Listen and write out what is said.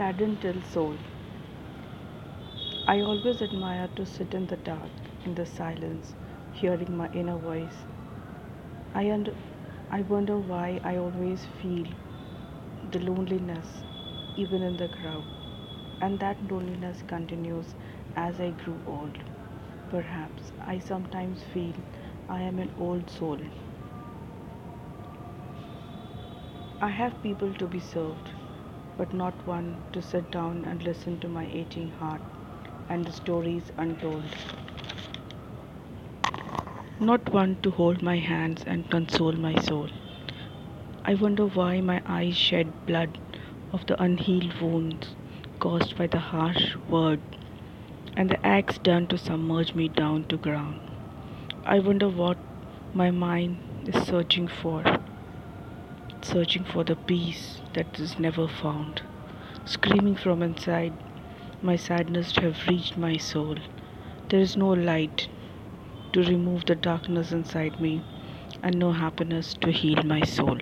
saddened till soul. I always admire to sit in the dark, in the silence, hearing my inner voice. I, under, I wonder why I always feel the loneliness even in the crowd. And that loneliness continues as I grew old. Perhaps I sometimes feel I am an old soul. I have people to be served, but not one to sit down and listen to my aching heart and the stories untold. Not one to hold my hands and console my soul. I wonder why my eyes shed blood of the unhealed wounds caused by the harsh word and the axe done to submerge me down to ground. I wonder what my mind is searching for, searching for the peace that is never found, screaming from inside, my sadness have reached my soul. There is no light to remove the darkness inside me, and no happiness to heal my soul.